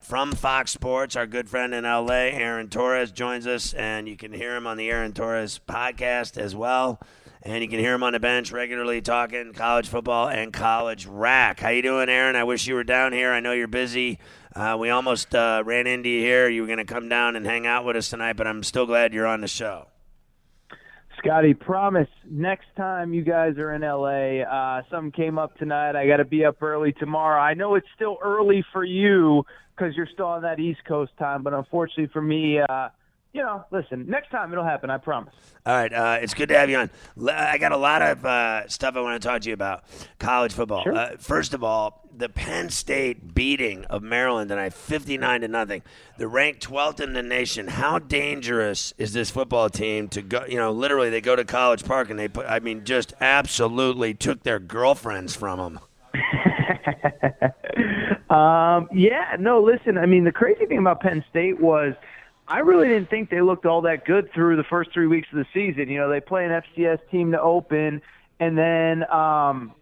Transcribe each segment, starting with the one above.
From Fox Sports, our good friend in LA, Aaron Torres, joins us, and you can hear him on the Aaron Torres podcast as well. And you can hear him on the bench regularly talking college football and college rack. How you doing, Aaron? I wish you were down here. I know you're busy. Uh, we almost uh, ran into you here. You were going to come down and hang out with us tonight, but I'm still glad you're on the show. Scotty, promise next time you guys are in LA, uh, something came up tonight. I got to be up early tomorrow. I know it's still early for you because you're still on that East Coast time, but unfortunately for me, uh, you know, listen, next time it'll happen. I promise. All right, uh, it's good to have you on. I got a lot of uh, stuff I want to talk to you about college football. Sure. Uh, first of all, the Penn State beating of Maryland tonight, fifty-nine to nothing. They're ranked twelfth in the nation. How dangerous is this football team to go? You know, literally, they go to College Park and they put. I mean, just absolutely took their girlfriends from them. um, yeah, no, listen. I mean, the crazy thing about Penn State was I really didn't think they looked all that good through the first three weeks of the season. You know, they play an FCS team to open, and then um,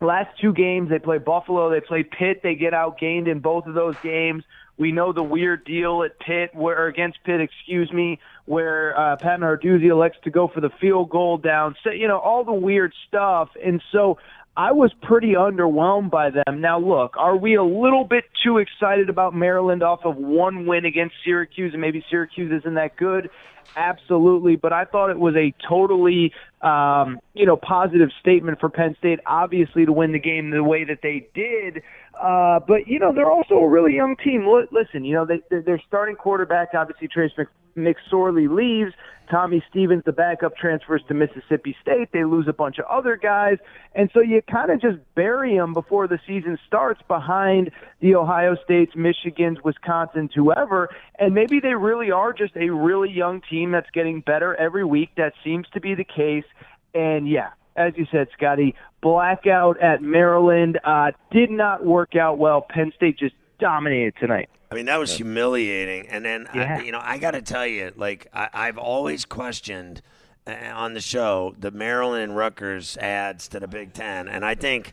last two games they play Buffalo, they play Pitt, they get outgained in both of those games. We know the weird deal at Pitt, where against Pitt, excuse me, where uh, Pat Narduzzi elects to go for the field goal down. So you know all the weird stuff, and so I was pretty underwhelmed by them. Now, look, are we a little bit too excited about Maryland off of one win against Syracuse, and maybe Syracuse isn't that good? Absolutely, but I thought it was a totally, um, you know, positive statement for Penn State, obviously, to win the game the way that they did. Uh, but you know, they're also a really young team. L- listen, you know, they, their starting quarterback, obviously, Trace McSorley leaves. Tommy Stevens, the backup, transfers to Mississippi State. They lose a bunch of other guys, and so you kind of just bury them before the season starts behind the Ohio States, Michigans, Wisconsin's, whoever. And maybe they really are just a really young team that's getting better every week. That seems to be the case. And yeah, as you said, Scotty, blackout at Maryland uh, did not work out well. Penn State just dominated tonight. I mean, that was humiliating. And then, Yeah. I, you know, I got to tell you, like, I, I've always questioned uh, on the show the Maryland and Rutgers adds to the Big Ten. And I think,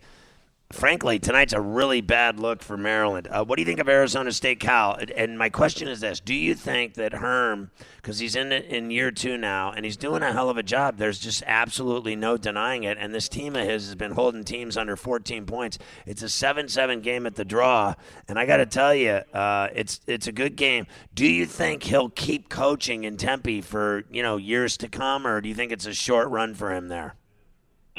frankly, tonight's a really bad look for Maryland. Uh, what do you think of Arizona State Cal? And- my question is this Do you think that Herm, because he's in in year two now, and he's doing a hell of a job, there's just absolutely no denying it. And this team of his has been holding teams under 14 points. It's a 7 7 game at the draw. And I got to tell you, uh, it's, it's a good game. Do you think he'll keep coaching in Tempe for, you know, years to come, or do you think it's a short run for him there?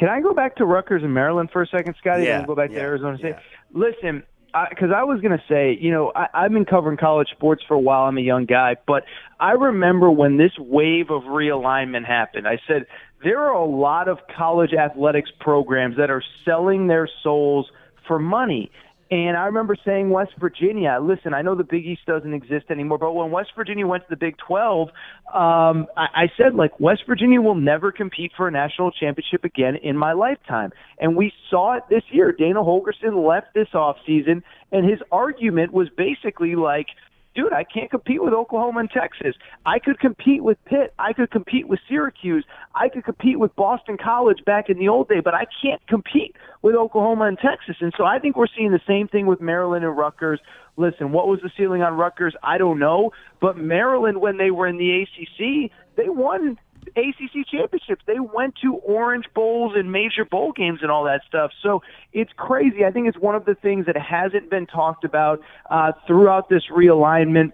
Can I go back to Rutgers and Maryland for a second, Scotty? Yeah, and go back yeah, to Arizona State. yeah. Listen, because I, was going to say, you know, I, I've been covering college sports for a while. I'm a young guy, but I remember when this wave of realignment happened. I said there are a lot of college athletics programs that are selling their souls for money. And I remember saying West Virginia, listen, I know the Big East doesn't exist anymore, but when West Virginia went to the Big 12, um, I, I said, like, West Virginia will never compete for a national championship again in my lifetime. And we saw it this year. Dana Holgorsen left this offseason, and his argument was basically like, dude, I can't compete with Oklahoma and Texas. I could compete with Pitt. I could compete with Syracuse. I could compete with Boston College back in the old day, but I can't compete with Oklahoma and Texas. And so I think we're seeing the same thing with Maryland and Rutgers. Listen, what was the ceiling on Rutgers? I don't know. But Maryland, when they were in the ACC, they won ACC championships. They went to Orange Bowls and major bowl games and all that stuff. So it's crazy. I think it's one of the things that hasn't been talked about uh, throughout this realignment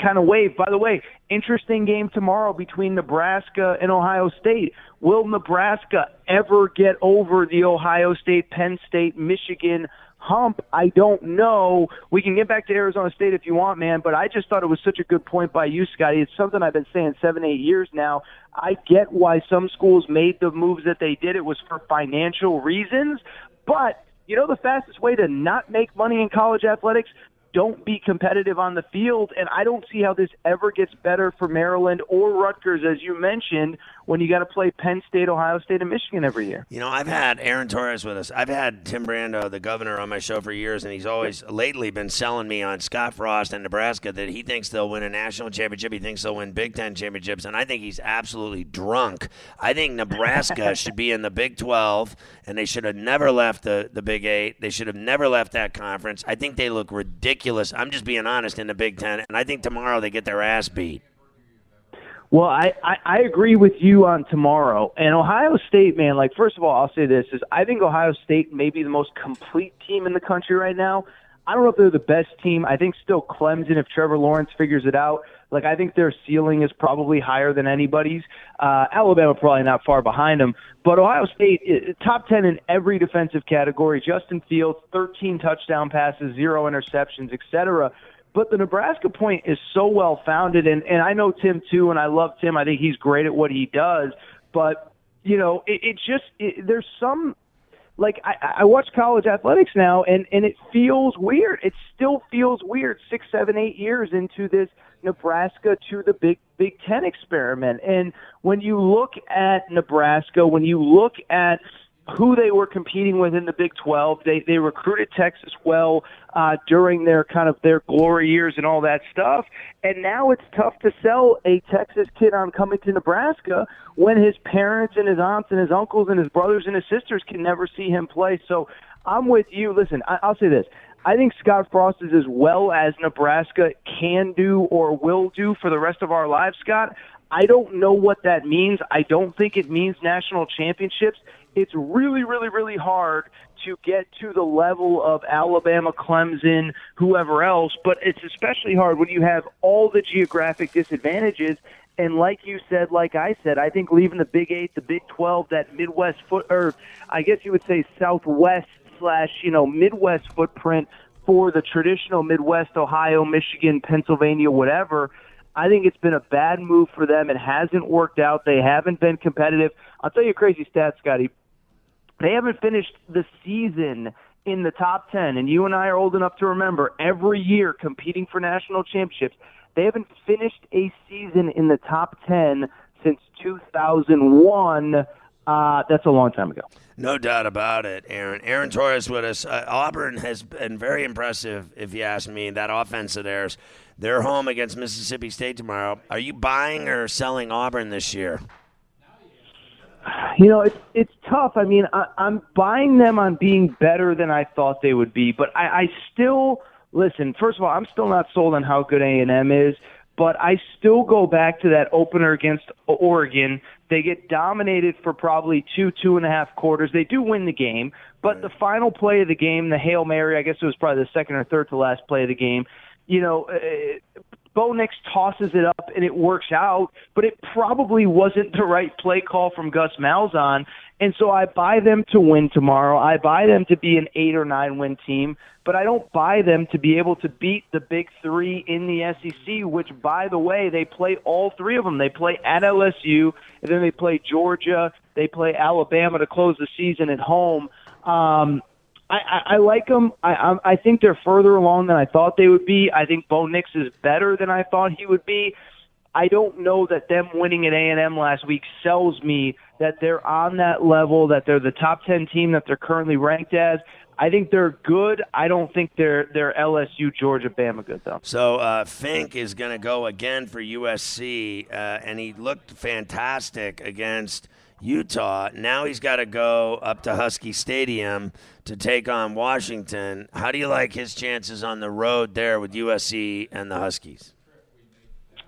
kind of wave. By the way, interesting game tomorrow between Nebraska and Ohio State. Will Nebraska ever get over the Ohio State, Penn State, Michigan hump? I don't know. We can get back to Arizona State if you want, man, but I just thought it was such a good point by you, Scotty. It's something I've been saying seven, eight years now. I get why some schools made the moves that they did. It was for financial reasons, but you know the fastest way to not make money in college athletics? Don't be competitive on the field. And I don't see how this ever gets better for Maryland or Rutgers, as you mentioned, when you got to play Penn State, Ohio State, and Michigan every year. You know, I've had Aaron Torres with us. I've had Tim Brando, the governor, on my show for years, and he's always lately been selling me on Scott Frost and Nebraska that he thinks they'll win a national championship. He thinks they'll win Big Ten championships, and I think he's absolutely drunk. I think Nebraska should be in the Big 12, and they should have never left the, the Big Eight. They should have never left that conference. I think they look ridiculous. I'm just being honest in the Big Ten, and I think tomorrow they get their ass beat. Well, I, I, I agree with you on tomorrow. And Ohio State, man, like first of all, I'll say this is I think Ohio State may be the most complete team in the country right now. I don't know if they're the best team. I think still Clemson if Trevor Lawrence figures it out. Like I think their ceiling is probably higher than anybody's. Uh, Alabama probably not far behind them, but Ohio State top ten in every defensive category. Justin Fields, 13 touchdown passes, zero interceptions, etc. But the Nebraska point is so well founded, and and I know Tim too, and I love Tim. I think he's great at what he does. But you know, it, it just it, there's some like I, I watch college athletics now, and and it feels weird. It still feels weird. Six, seven, eight years into this Nebraska to the Big Big Ten experiment, and when you look at Nebraska, when you look at who they were competing with in the Big 12. They they recruited Texas well uh, during their kind of their glory years and all that stuff. And now it's tough to sell a Texas kid on coming to Nebraska when his parents and his aunts and his uncles and his brothers and his sisters can never see him play. So I'm with you. Listen, I, I'll say this. I think Scott Frost is as well as Nebraska can do or will do for the rest of our lives, Scott. I don't know what that means. I don't think it means national championships it's really, really, really hard to get to the level of Alabama, Clemson, whoever else, but it's especially hard when you have all the geographic disadvantages. And like you said, like I said, I think leaving the Big Eight, the Big Twelve, that Midwest foot, or I guess you would say Southwest slash you know Midwest footprint for the traditional Midwest, Ohio, Michigan, Pennsylvania, whatever. I think it's been a bad move for them. It hasn't worked out. They haven't been competitive. I'll tell you a crazy stat, Scotty. They haven't finished the season in the top 10, and you and I are old enough to remember every year competing for national championships. They haven't finished a season in the top 10 since 2001. Uh, that's a long time ago. No doubt about it, Aaron. Aaron Torres with us. Uh, Auburn has been very impressive, if you ask me. That offense of theirs. They're home against Mississippi State tomorrow. Are you buying or selling Auburn this year? You know, it's it's tough. I mean, I, I'm buying them on being better than I thought they would be, but I, I still listen. First of all, I'm still not sold on how good A and M is, but I still go back to that opener against Oregon. They get dominated for probably two, two and a half quarters. They do win the game, but the final play of the game, the hail mary, I guess it was probably the second or third to last play of the game. You know, uh, Bo Nix tosses it up and it works out, but it probably wasn't the right play call from Gus Malzahn. And so I buy them to win tomorrow. I buy them to be an eight or nine win team, but I don't buy them to be able to beat the big three in the SEC, which, by the way, they play all three of them. They play at LSU, and then they play Georgia. They play Alabama to close the season at home. Um, I, I, I like them. I, I I think they're further along than I thought they would be. I think Bo Nix is better than I thought he would be. I don't know that them winning at A&M last week sells me that they're on that level, that they're the top 10 team that they're currently ranked as. I think they're good. I don't think they're they're LSU, Georgia, Bama good though. So uh, Fink is going to go again for USC, uh, and he looked fantastic against Utah. Now he's got to go up to Husky Stadium to take on Washington. How do you like his chances on the road there with USC and the Huskies?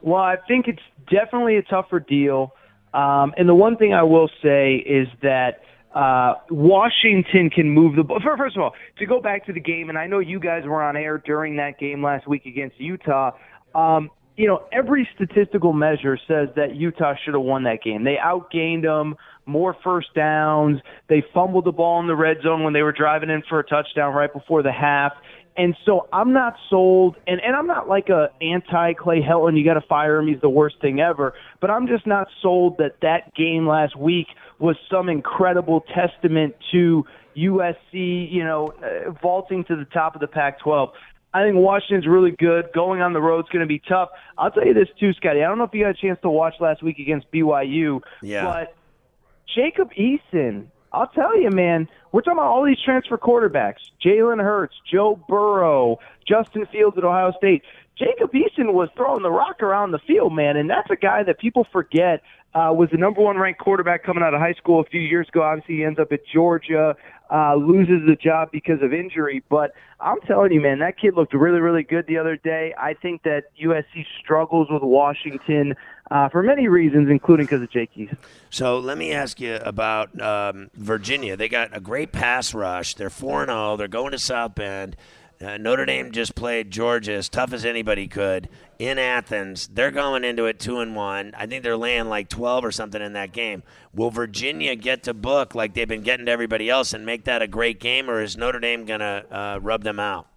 Well, I think it's definitely a tougher deal. Um, and the one thing I will say is that uh, Washington can move the ball. First of all, to go back to the game, and I know you guys were on air during that game last week against Utah. Um, you know, every statistical measure says that Utah should have won that game. They outgained them, more first downs. They fumbled the ball in the red zone when they were driving in for a touchdown right before the half. And so I'm not sold, and, and I'm not like a anti Clay Helton. You got to fire him; he's the worst thing ever. But I'm just not sold that that game last week was some incredible testament to USC, you know, uh, vaulting to the top of the Pac-12. I think Washington's really good. Going on the road's going to be tough. I'll tell you this too, Scotty. I don't know if you had a chance to watch last week against BYU, Yeah. but Jacob Eason, I'll tell you, man, we're talking about all these transfer quarterbacks: Jalen Hurts, Joe Burrow, Justin Fields at Ohio State. Jacob Eason was throwing the rock around the field, man, and that's a guy that people forget uh, was the number one ranked quarterback coming out of high school a few years ago. Obviously, he ends up at Georgia, uh, loses the job because of injury. But I'm telling you, man, that kid looked really, really good the other day. I think that USC struggles with Washington uh, for many reasons, including because of Jake Eason. So let me ask you about um, Virginia. They got a great pass rush. They're 4 0. They're going to South Bend. Uh, Notre Dame just played Georgia as tough as anybody could in Athens. They're going into it 2 and 1. I think they're laying like 12 or something in that game. Will Virginia get to Book like they've been getting to everybody else and make that a great game, or is Notre Dame going to uh, rub them out?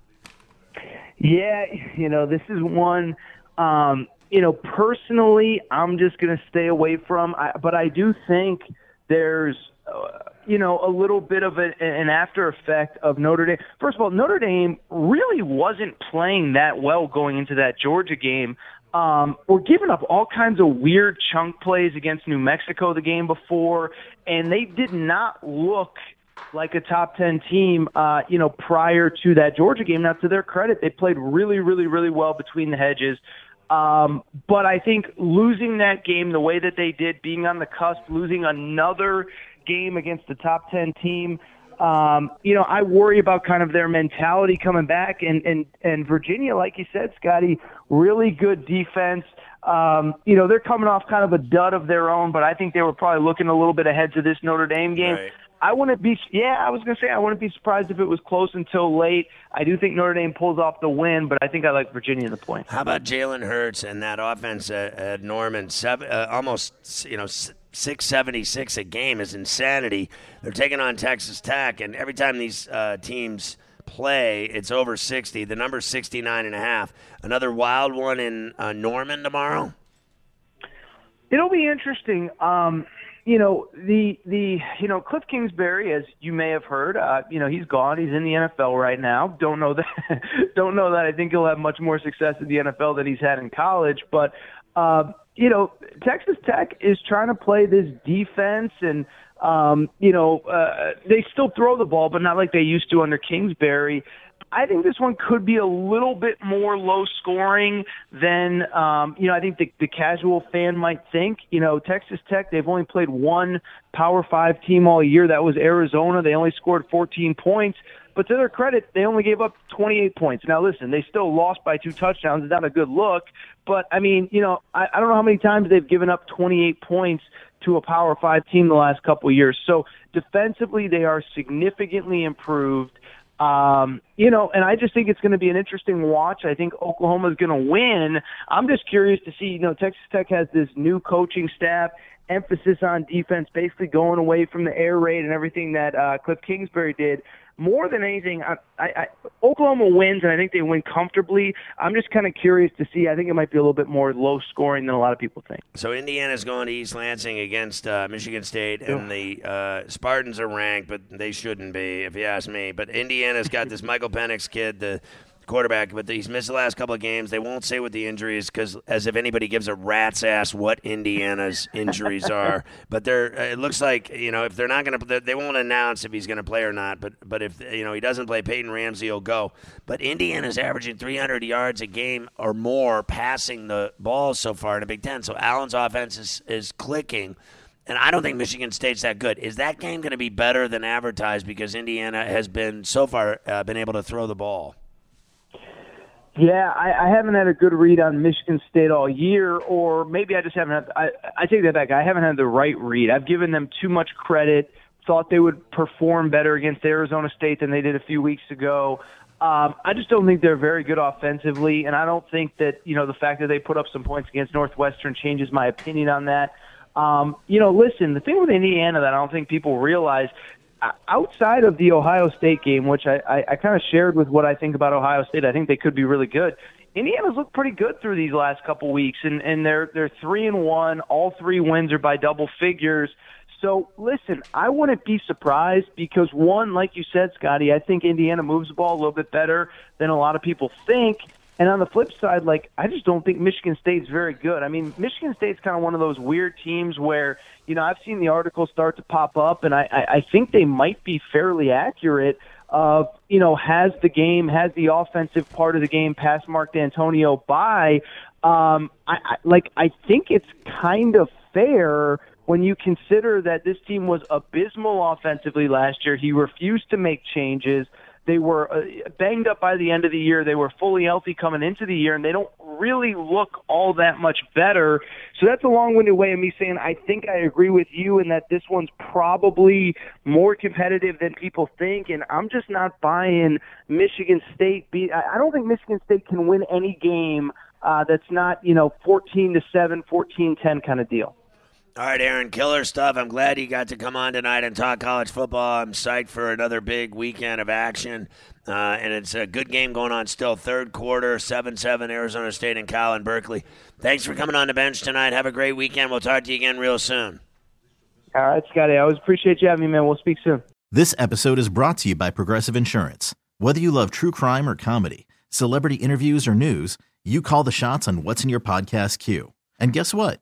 Yeah, you know, this is one. Um, you know, personally, I'm just going to stay away from. I, but I do think there's, uh, you know, a little bit of a, an after effect of Notre Dame. First of all, Notre Dame really wasn't playing that well going into that Georgia game. Um, we're giving up all kinds of weird chunk plays against New Mexico the game before, and they did not look like a top 10 team, uh, you know, prior to that Georgia game. Now, to their credit, they played really, really, really well between the hedges. Um, but I think losing that game the way that they did, being on the cusp, losing another game against the top 10 team, um, you know, I worry about kind of their mentality coming back. And, and, and Virginia, like you said, Scotty, really good defense. Um, you know, they're coming off kind of a dud of their own, but I think they were probably looking a little bit ahead to this Notre Dame game. Right. I wouldn't be, yeah, I was going to say I wouldn't be surprised if it was close until late. I do think Notre Dame pulls off the win, but I think I like Virginia in the point. How about Jalen Hurts and that offense at, at Norman? Seven, uh, almost, you know, 676 a game is insanity. They're taking on Texas Tech, and every time these uh, teams play, it's over 60. The number's 69 and a half. Another wild one in uh, Norman tomorrow. It'll be interesting. Um, you know the the you know Cliff Kingsbury, as you may have heard, uh, you know he's gone. He's in the NFL right now. Don't know that. don't know that. I think he'll have much more success in the NFL than he's had in college. But uh, you know Texas Tech is trying to play this defense, and um, you know uh, they still throw the ball, but not like they used to under Kingsbury. I think this one could be a little bit more low scoring than um, you know. I think the, the casual fan might think. You know, Texas Tech they've only played one Power Five team all year. That was Arizona. They only scored 14 points. But to their credit, they only gave up 28 points. Now, listen, they still lost by two touchdowns. It's not a good look. But I mean, you know, I, I don't know how many times they've given up 28 points to a Power Five team the last couple of years. So defensively, they are significantly improved. Um, you know, and I just think it's going to be an interesting watch. I think Oklahoma is going to win. I'm just curious to see, you know, Texas Tech has this new coaching staff, emphasis on defense, basically going away from the air raid and everything that uh, Cliff Kingsbury did. More than anything, I, I, I, Oklahoma wins, and I think they win comfortably. I'm just kind of curious to see. I think it might be a little bit more low scoring than a lot of people think. So Indiana's going to East Lansing against uh, Michigan State, and the uh, Spartans are ranked, but they shouldn't be, if you ask me. But Indiana's got this Michael Penix kid, the quarterback, but he's missed the last couple of games. They won't say what the injury is because, as if anybody gives a rat's ass what Indiana's injuries are. But they're. It looks like you know if they're not going to, they won't announce if he's going to play or not. But but if you know he doesn't play, Peyton Ramsey will go. But Indiana's averaging 300 yards a game or more passing the ball so far in the Big Ten. So Allen's offense is is clicking. And I don't think Michigan State's that good. Is that game going to be better than advertised because Indiana has been so far uh, been able to throw the ball? Yeah, I, I haven't had a good read on Michigan State all year, or maybe I just haven't had. I, I take that back. I haven't had the right read. I've given them too much credit. Thought they would perform better against Arizona State than they did a few weeks ago. Um, I just don't think they're very good offensively, and I don't think that you know the fact that they put up some points against Northwestern changes my opinion on that. Um, you know, listen, the thing with Indiana that I don't think people realize outside of the Ohio State game, which I, I, I kind of shared with what I think about Ohio State, I think they could be really good. Indiana's looked pretty good through these last couple weeks, and, and they're they're three and one. All three wins are by double figures. So listen, I wouldn't be surprised because one, like you said, Scotty, I think Indiana moves the ball a little bit better than a lot of people think. And on the flip side, like I just don't think Michigan State's very good. I mean, Michigan State's kind of one of those weird teams where you know I've seen the articles start to pop up, and I, I, I think they might be fairly accurate. Of you know, has the game, has the offensive part of the game passed Mark Dantonio by? Um, I, I like I think it's kind of fair when you consider that this team was abysmal offensively last year. He refused to make changes. They were uh, banged up by the end of the year. They were fully healthy coming into the year, and they don't really look all that much better. So that's a long-winded way of me saying I think I agree with you in that this one's probably more competitive than people think, and I'm just not buying Michigan State. Be I don't think Michigan State can win any game uh, that's not you know 14 to seven, 14-10 kind of deal. All right, Aaron, killer stuff. I'm glad you got to come on tonight and talk college football. I'm psyched for another big weekend of action. Uh, and it's a good game going on still. Third quarter, 7 7, Arizona State and Cal and Berkeley. Thanks for coming on the bench tonight. Have a great weekend. We'll talk to you again real soon. All right, Scotty. I always appreciate you having me, man. We'll speak soon. This episode is brought to you by Progressive Insurance. Whether you love true crime or comedy, celebrity interviews or news, you call the shots on What's in Your Podcast queue. And guess what?